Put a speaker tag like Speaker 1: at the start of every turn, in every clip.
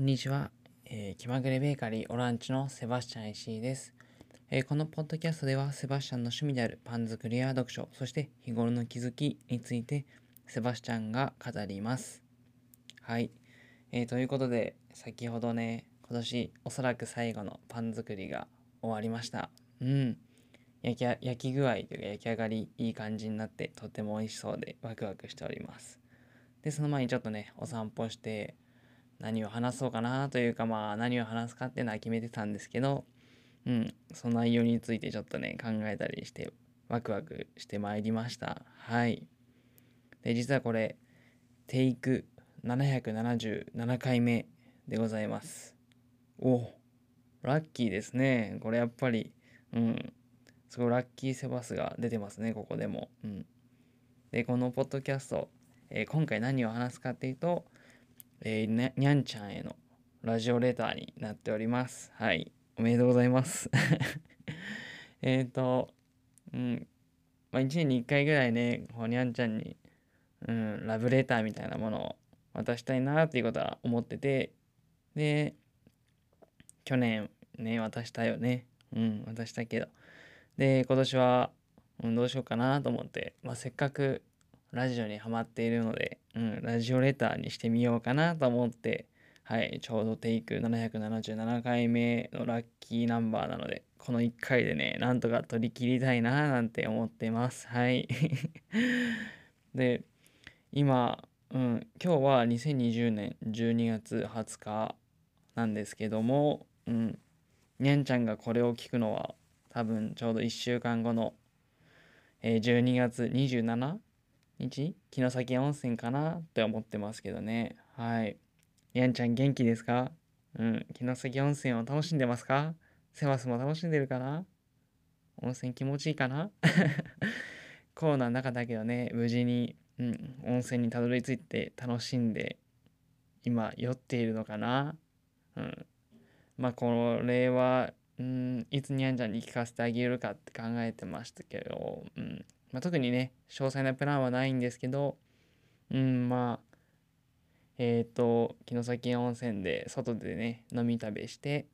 Speaker 1: こんにちは、えー、気まぐれベーカリーオランチのセバスチャン石井です、えー、このポッドキャストではセバスチャンの趣味であるパン作りや読書、そして日頃の気づきについてセバスチャンが語ります。はい、えー、ということで先ほどね、今年おそらく最後のパン作りが終わりました。うん。焼き焼き具合というか焼き上がりいい感じになってとても美味しそうでワクワクしております。で、その前にちょっとね、お散歩して何を話そうかなというかまあ何を話すかっていうのは決めてたんですけど、うん、その内容についてちょっとね考えたりしてワクワクしてまいりました。はい。で、実はこれ、テイク777回目でございます。おラッキーですね。これやっぱり、うん、すごいラッキーセバスが出てますね、ここでも。うん。で、このポッドキャスト、えー、今回何を話すかっていうと、えー、にゃんちゃんへのラジオレターになっております。はい。おめでとうございます。えっと、うん。まあ、1年に1回ぐらいね、こうにゃんちゃんに、うん、ラブレターみたいなものを渡したいなっていうことは思ってて、で、去年ね、渡したよね。うん、渡したけど。で、今年は、うん、どうしようかなと思って、まあ、せっかくラジオにハマっているので、うん、ラジオレターにしてみようかなと思って、はい、ちょうどテイク777回目のラッキーナンバーなので、この1回でね、なんとか取り切りたいななんて思ってます。はい。で、今、うん、今日は2020年12月20日なんですけども、うん、にゃんちゃんがこれを聞くのは多分ちょうど1週間後の、えー、12月 27? 日城崎温泉かな？って思ってますけどね。はい。やんちゃん元気ですか？うん。城崎温泉を楽しんでますか？セバスも楽しんでるかな？温泉気持ちいいかな？コロナの中だけどね、無事に、うん、温泉にたどり着いて楽しんで、今、酔っているのかな？うん。まあ、これは、うん、いつにゃんちゃんに聞かせてあげるかって考えてましたけど、うん。まあ、特にね、詳細なプランはないんですけど、うん、まあ、えっ、ー、と、城崎温泉で外でね、飲み食べして、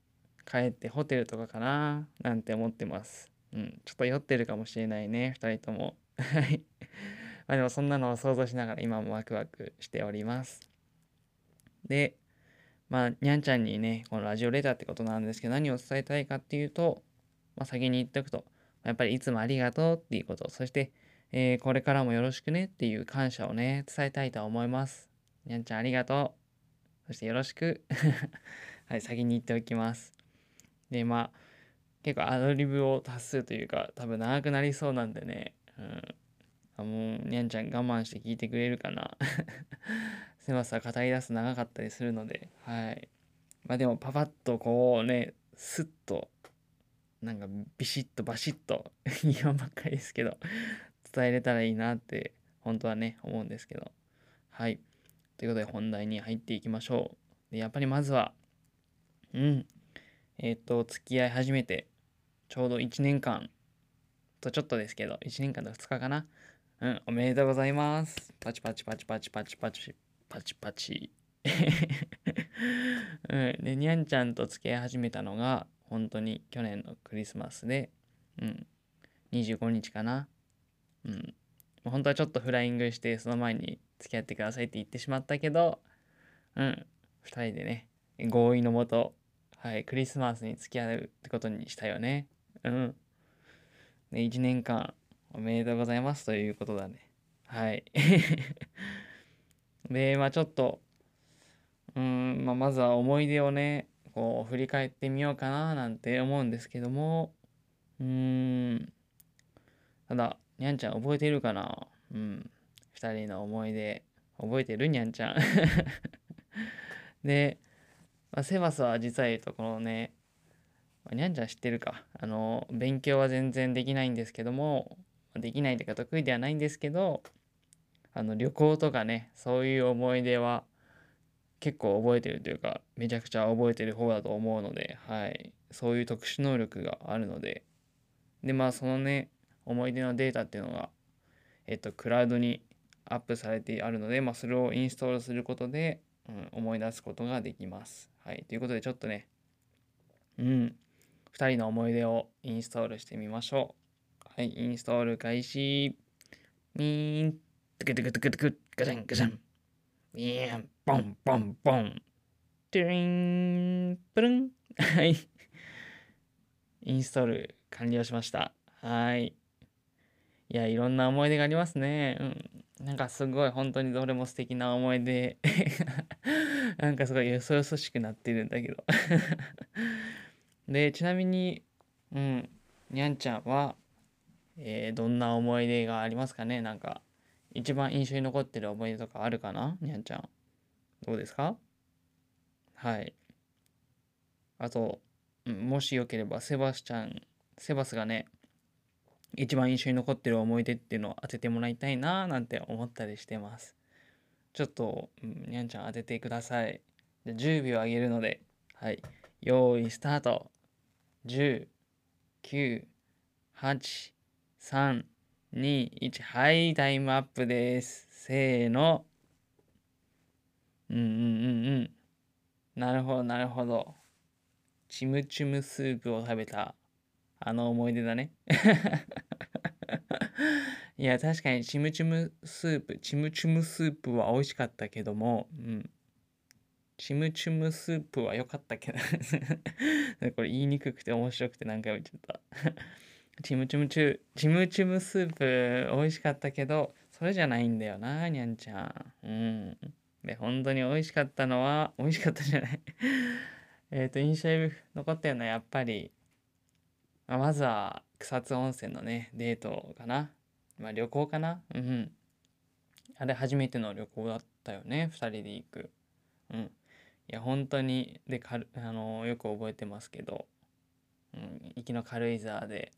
Speaker 1: 帰ってホテルとかかななんて思ってます。うん、ちょっと酔ってるかもしれないね、2人とも。はい。まあでもそんなのを想像しながら今もワクワクしております。で、まあ、にゃんちゃんにね、このラジオレターってことなんですけど、何を伝えたいかっていうと、まあ、先に言っておくと、やっぱりいつもありがとうっていうこと、そして、えー、これからもよろしくねっていう感謝をね、伝えたいと思います。にゃんちゃんありがとう。そしてよろしく。はい、先に言っておきます。で、まあ、結構アドリブを達すというか、多分長くなりそうなんでね、うん。あもう、にゃんちゃん我慢して聞いてくれるかな。狭さ語り出す長かったりするので、はい。まあでも、パパッとこうね、スッとなんかビシッとバシッと 言わんばっかりですけど伝えれたらいいなって本当はね思うんですけど。はい。ということで本題に入っていきましょう。でやっぱりまずはうん。えっ、ー、と付き合い始めてちょうど1年間とちょっとですけど1年間と2日かな。うんおめでとうございます。パチパチパチパチパチパチパチパチ。うん、でにゃんちゃんと付き合い始めたのが本当に去年のクリスマスで、うん、25日かな。うん。本当はちょっとフライングして、その前に付き合ってくださいって言ってしまったけど、うん、2人でね、合意のもと、はい、クリスマスに付き合うってことにしたよね。うん。で、1年間おめでとうございますということだね。はい。で、まあちょっと、うん、まあ、まずは思い出をね、こう振り返ってみようかななんて思うんですけども。うーん。ただにゃんちゃん覚えてるかな？うん。2人の思い出覚えてるにゃんちゃん。で、まあ、セバスは実は言うとこのね、にゃんちゃん知ってるか。あの勉強は全然できないんですけども。できないというか得意ではないんですけど。あの旅行とかねそういう思い出は結構覚えてるというかめちゃくちゃ覚えてる方だと思うので、はい、そういう特殊能力があるのででまあそのね思い出のデータっていうのがえっとクラウドにアップされてあるので、まあ、それをインストールすることで、うん、思い出すことができます。はい。ということで、ちょっとね、うん、2人の思い出をインストールしてみましょう。はい、インストール開始。ミーン、トゥクトゥクトゥクトゥク、ガチャンガチャン。ミーン、ボンボンボン。トゥリン、プルン。はい。インストール完了しました。はい。いや、いろんな思い出がありますね。うん。なんかすごい本当にどれも素敵な思い出。なんかすごいよそよそしくなってるんだけど。で、ちなみに、うん、にゃんちゃんは、えー、どんな思い出がありますかね？なんか、一番印象に残ってる思い出とかあるかな？にゃんちゃん。どうですか？はい。あと、もしよければ、セバスチャン、セバスがね、一番印象に残ってる思い出っていうのを当ててもらいたいななんて思ったりしてます。ちょっと、うん、にゃんちゃん当ててください。じゃ10秒あげるので、はい。用意スタート。10、9、8、3、2、1。はい、タイムアップです。せーの。うんうんうんうん。なるほど、なるほど。チムチムスープを食べたあの思い出だね。いや、確かにチムチムスープ、チムチムスープは美味しかったけども、うん。チムチムスープは良かったけど これ言いにくくて面白くて何回も言っちゃったチムチムチュ、チムチムスープ美味しかったけど、それじゃないんだよな、にゃんちゃん。うん。で、本当に美味しかったのは、美味しかったじゃない えっと、印象に残ったのはやっぱり、まあ、まずは草津温泉のね、デートかな。まあ旅行かな。うん。あれ初めての旅行だったよね、2人で行く。うん。いや、本当に、で、かるあのよく覚えてますけど、うん、行きの軽井沢で、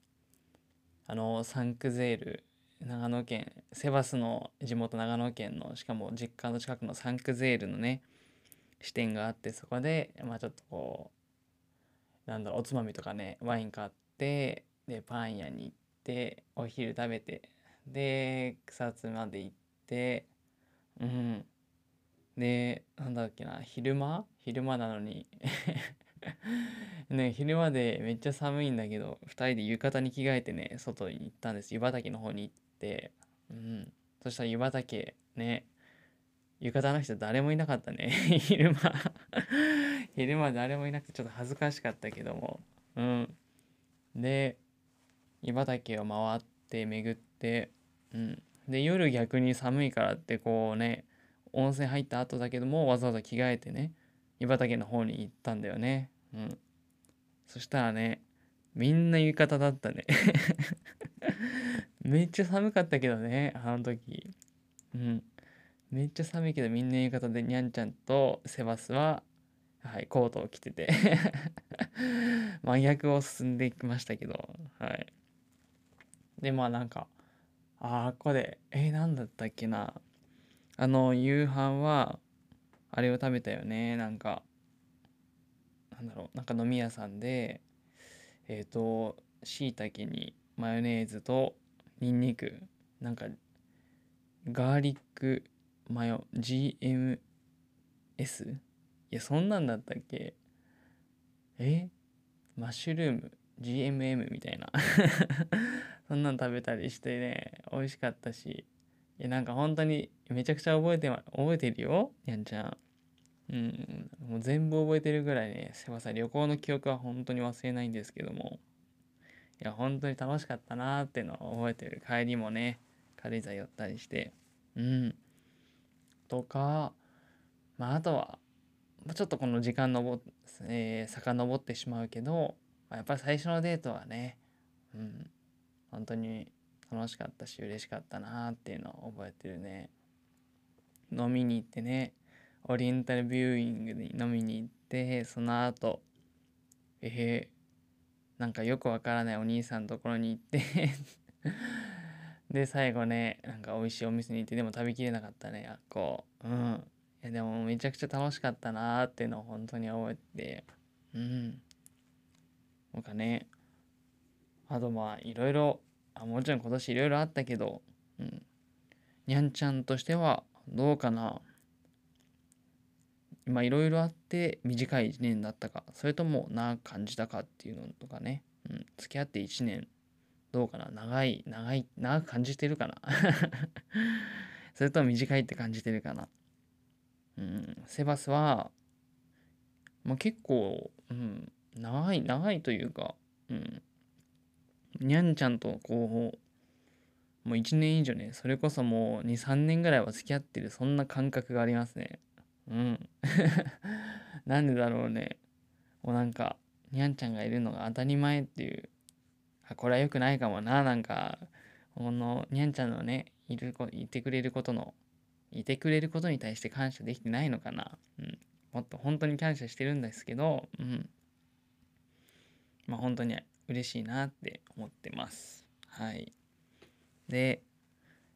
Speaker 1: あのサンクゼール、長野県、セバスの地元長野県の、しかも実家の近くのサンクゼールのね、支店があって、そこで、まあちょっとこう、なんだろう、おつまみとかね、ワイン買って、で、パン屋に行って、お昼食べて、で、草津まで行って、うん。で、なんだっけな、昼間？昼間なのに ね、昼間でめっちゃ寒いんだけど、2人で浴衣に着替えてね、外に行ったんです。湯畑の方に行って、うん。そしたら湯畑、ね、浴衣の人誰もいなかったね。昼間昼間誰もいなくてちょっと恥ずかしかったけども。うん。で、湯畑を回って巡って、うん。で、夜逆に寒いからってこうね、温泉入った後だけどもわざわざ着替えてね、湯畑の方に行ったんだよね。うん。そしたらね、みんな浴衣だったね めっちゃ寒かったけどね、あの時。うん。めっちゃ寒いけどみんな浴衣でにゃんちゃんとセバスは、はい、コートを着てて 真逆を進んでいきましたけど、はい。で、まあなんか、ああ、ここで、えー、なんだったっけな。あの、夕飯は、あれを食べたよね。なんか、なんだろう、なんか飲み屋さんで、えっ、ー、と、しいたけにマヨネーズとニンニク、なんか、ガーリックマヨ、GMS? いや、そんなんだったっけ？え？マッシュルーム GMM みたいな。そんなん食べたりしてね美味しかったし。いやなんか本当にめちゃくちゃ覚えて、覚えてるよにゃんちゃん。うんもう全部覚えてるぐらいねすいません旅行の記憶は本当に忘れないんですけども。いや本当に楽しかったなーっていうのを覚えてる帰りもね軽井沢寄ったりして。うん。とかまああとはちょっとこの時間のぼ、えー、遡ってしまうけどやっぱり最初のデートはね、うん、本当に楽しかったし嬉しかったなっていうのを覚えてるね。飲みに行ってね、オリエンタルビューイングに飲みに行って、その後、えー、なんかよくわからないお兄さんのところに行って で、最後ね、なんか美味しいお店に行って、でも食べきれなかったね、あっこう。うん。いや、でもめちゃくちゃ楽しかったなーっていうのを本当に覚えて、うん。なんかね、あとまあいろいろ、あもちろん今年いろいろあったけど、うん。にゃんちゃんとしてはどうかなまあいろいろあって短い1年だったかそれとも長く感じたかっていうのとかね、うん、付き合って1年どうかな。長い長い長く感じてるかな。それとも短いって感じてるかな。うんセバスはまあ、結構、うん、長い長いというか、うん、にゃんちゃんとこうもう1年以上ねそれこそもう23年ぐらいは付き合ってるそんな感覚がありますね。うん なんでだろうねもうなんかにゃんちゃんがいるのが当たり前っていうあこれは良くないかもななんかこのにゃんちゃんのねいるいてくれることのいてくれることに対して感謝できてないのかな、うん、もっと本当に感謝してるんですけど、うん。まあ本当に嬉しいなって思ってます。はい。で、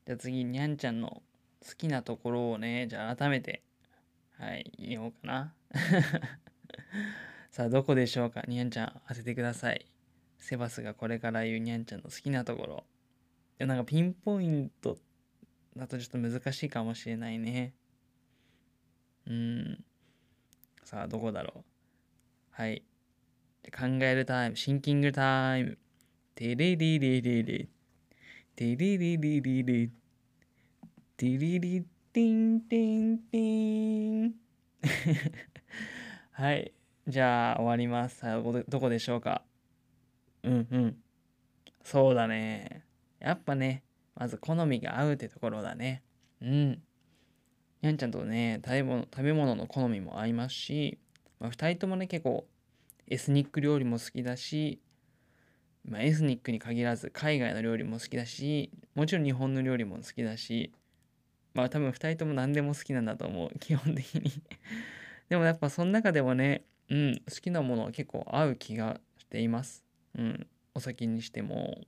Speaker 1: じゃあ次、にゃんちゃんの好きなところをね、じゃあ改めて、はい、言おうかな。さあ、どこでしょうか？にゃんちゃん当ててください。セバスがこれから言うにゃんちゃんの好きなところ。いや、なんかピンポイントだとちょっと難しいかもしれないね。うん。さあ、どこだろう？はい。考えるタイム、シンキングタイム。テレリリリリ。テリリリリリ。テリリティンティンティン。はい。じゃあ、終わります。さあ、どこでしょうか？うんうん。そうだね。やっぱね、まず好みが合うってところだね。うん。にゃんちゃんとね食べ物食べ物の好みも合いますし、まあ、2人ともね結構エスニック料理も好きだし、まあ、エスニックに限らず海外の料理も好きだしもちろん日本の料理も好きだしまあ多分2人とも何でも好きなんだと思う。基本的に。でもやっぱその中でもねうん好きなものは結構合う気がしています。うんお酒にしても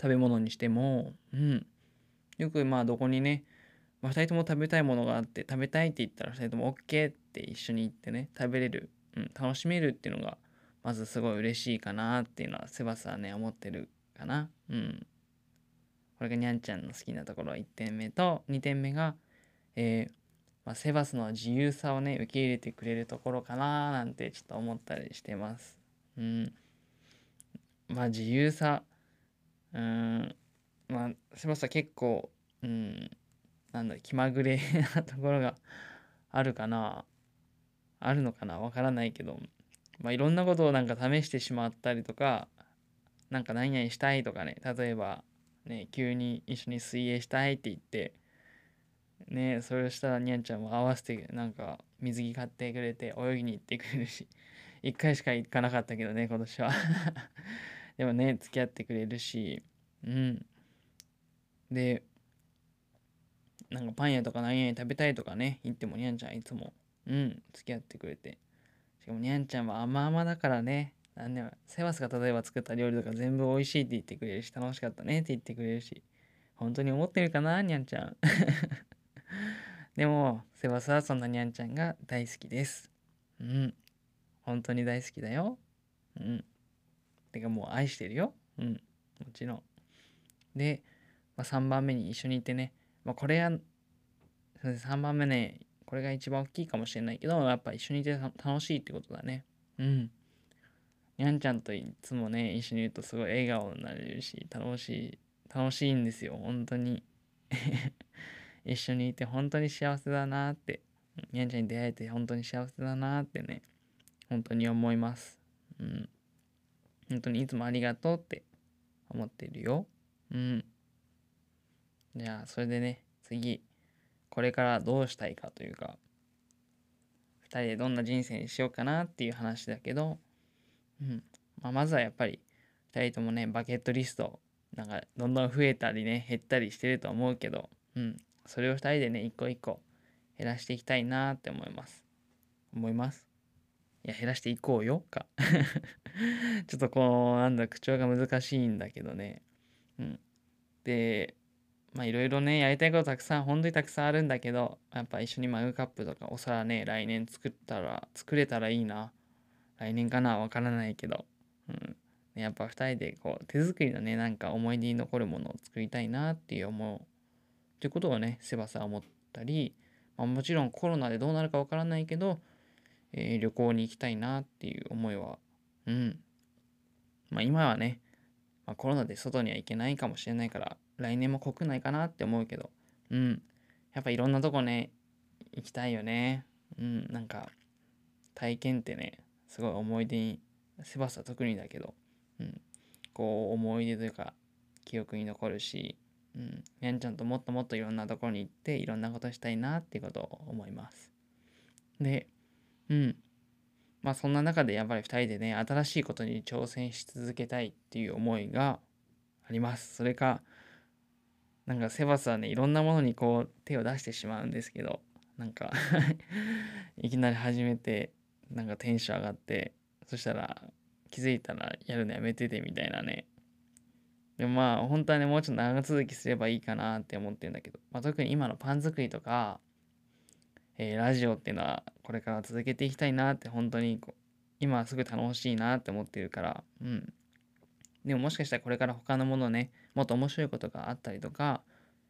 Speaker 1: 食べ物にしてもうん。よくまあどこにねまあ、2人とも食べたいものがあって食べたいって言ったら2人とも OK って一緒に行ってね食べれる、うん、楽しめるっていうのがまずすごい嬉しいかなっていうのはセバスはね思ってるかな。うん。これがにゃんちゃんの好きなところ1点目と2点目がえー、まあ、セバスの自由さをね受け入れてくれるところかななんてちょっと思ったりしてます。うん。まあ自由さ。うん。まあセバスは結構うん。なんだ気まぐれ なところがあるかな。あるのかな。わからないけど。まあいろんなことをなんか試してしまったりとかなんか何々したいとかね。例えばね急に一緒に水泳したいって言ってねそれをしたらにゃんちゃんも合わせてなんか水着買ってくれて泳ぎに行ってくれるし 一回しか行かなかったけどね今年は でもね付き合ってくれるしうんでなんかパン屋とか何々食べたいとかね、言ってもにゃんちゃんいつも、うん、付き合ってくれて。しかもにゃんちゃんは甘々だからね、なんでセバスが例えば作った料理とか全部美味しいって言ってくれるし、楽しかったねって言ってくれるし、本当に思ってるかな、にゃんちゃん。でも、セバスはそんなにゃんちゃんが大好きです。うん。本当に大好きだよ。うん。てかもう愛してるよ。うん。もちろん。で、まあ、3番目に一緒にいてね、まあ、これや、3番目ね、これが一番大きいかもしれないけど、やっぱ一緒にいて楽しいってことだね。うん。にゃんちゃんといつもね、一緒にいるとすごい笑顔になれるし、楽しい、楽しいんですよ、本当に。一緒にいて本当に幸せだなって、にゃんちゃんに出会えて本当に幸せだなってね、本当に思います。うん。本当にいつもありがとうって思ってるよ。うん。じゃあそれでね次これからどうしたいかというか2人でどんな人生にしようかなっていう話だけど、うん。まあ、まずはやっぱり2人ともねバケットリストなんかどんどん増えたりね減ったりしてると思うけど、うん、それを2人でね一個一個減らしていきたいなって思います。思います？いや減らしていこうよか。ちょっとこうなんだ口調が難しいんだけどね。うん。でまあいろいろね、やりたいことたくさん、本当にたくさんあるんだけど、やっぱ一緒にマグカップとかお皿ね、来年作ったら、作れたらいいな。来年かなわからないけど。うん。やっぱ二人でこう、手作りのね、なんか思い出に残るものを作りたいなっていう思う。ってことをね、セバサは思ったり、まあ、もちろんコロナでどうなるかわからないけど、えー、旅行に行きたいなっていう思いは、うん。まあ今はね、まあ、コロナで外には行けないかもしれないから、来年も国内かなって思うけど、うん。やっぱいろんなとこね、行きたいよね。うん、なんか、体験ってね、すごい思い出に、セバスは特にだけど、うん、こう思い出というか、記憶に残るし、うん、にゃんちゃんともっともっといろんなところに行っていろんなことしたいなっていうことを思います。で、うん。まあそんな中でやっぱり2人でね、新しいことに挑戦し続けたいっていう思いがあります。それか、なんかセバスはね、いろんなものにこう手を出してしまうんですけど、なんか いきなり始めて、なんかテンション上がって、そしたら気づいたらやるのやめててみたいなね、でもまあ本当はねもうちょっと長続きすればいいかなって思ってるんだけど、まあ、特に今のパン作りとか、えー、ラジオっていうのはこれから続けていきたいなって本当に今はすぐ楽しいなって思ってるからうん。でももしかしたらこれから他のものねもっと面白いことがあったりとか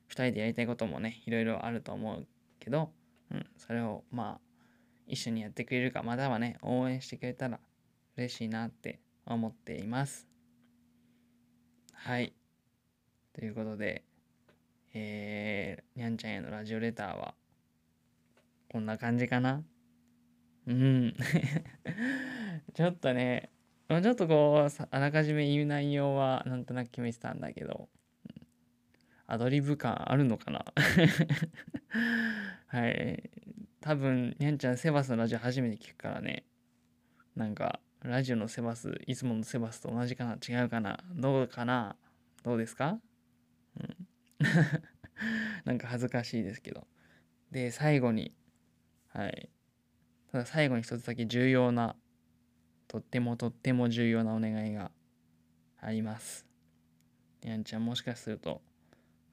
Speaker 1: 2人でやりたいこともねいろいろあると思うけど、うん、それをまあ一緒にやってくれるかまたはね応援してくれたら嬉しいなって思っていますはい。ということで、えー、にゃんちゃんへのラジオレターは、こんな感じかなうん。ちょっとね、ちょっとこう、あらかじめ言う内容はなんとなく決めてたんだけど、アドリブ感あるのかなはい。多分、にゃんちゃんセバスのラジオ初めて聞くからね、なんか、ラジオのセバス、いつものセバスと同じかな違うかなどうかなどうですか？うん。なんか恥ずかしいですけど。で、最後に、はい。ただ最後に一つだけ重要な、とってもとっても重要なお願いがあります。やんちゃんもしかすると、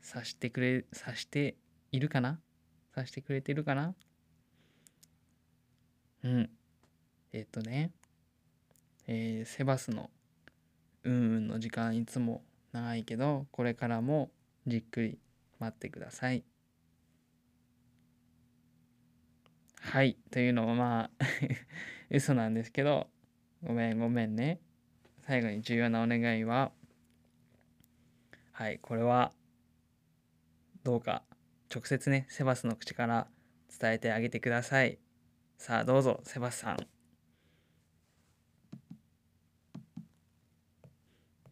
Speaker 1: 察してくれ、察しているかな？察してくれてるかな？うん。えっとね、えー、セバスのうんうんの時間いつも長いけどこれからもじっくり待ってください。はい。というのもまあ 嘘なんですけどごめんごめんね。最後に重要なお願いははい。これはどうか直接ねセバスの口から伝えてあげてください。さあどうぞセバスさん。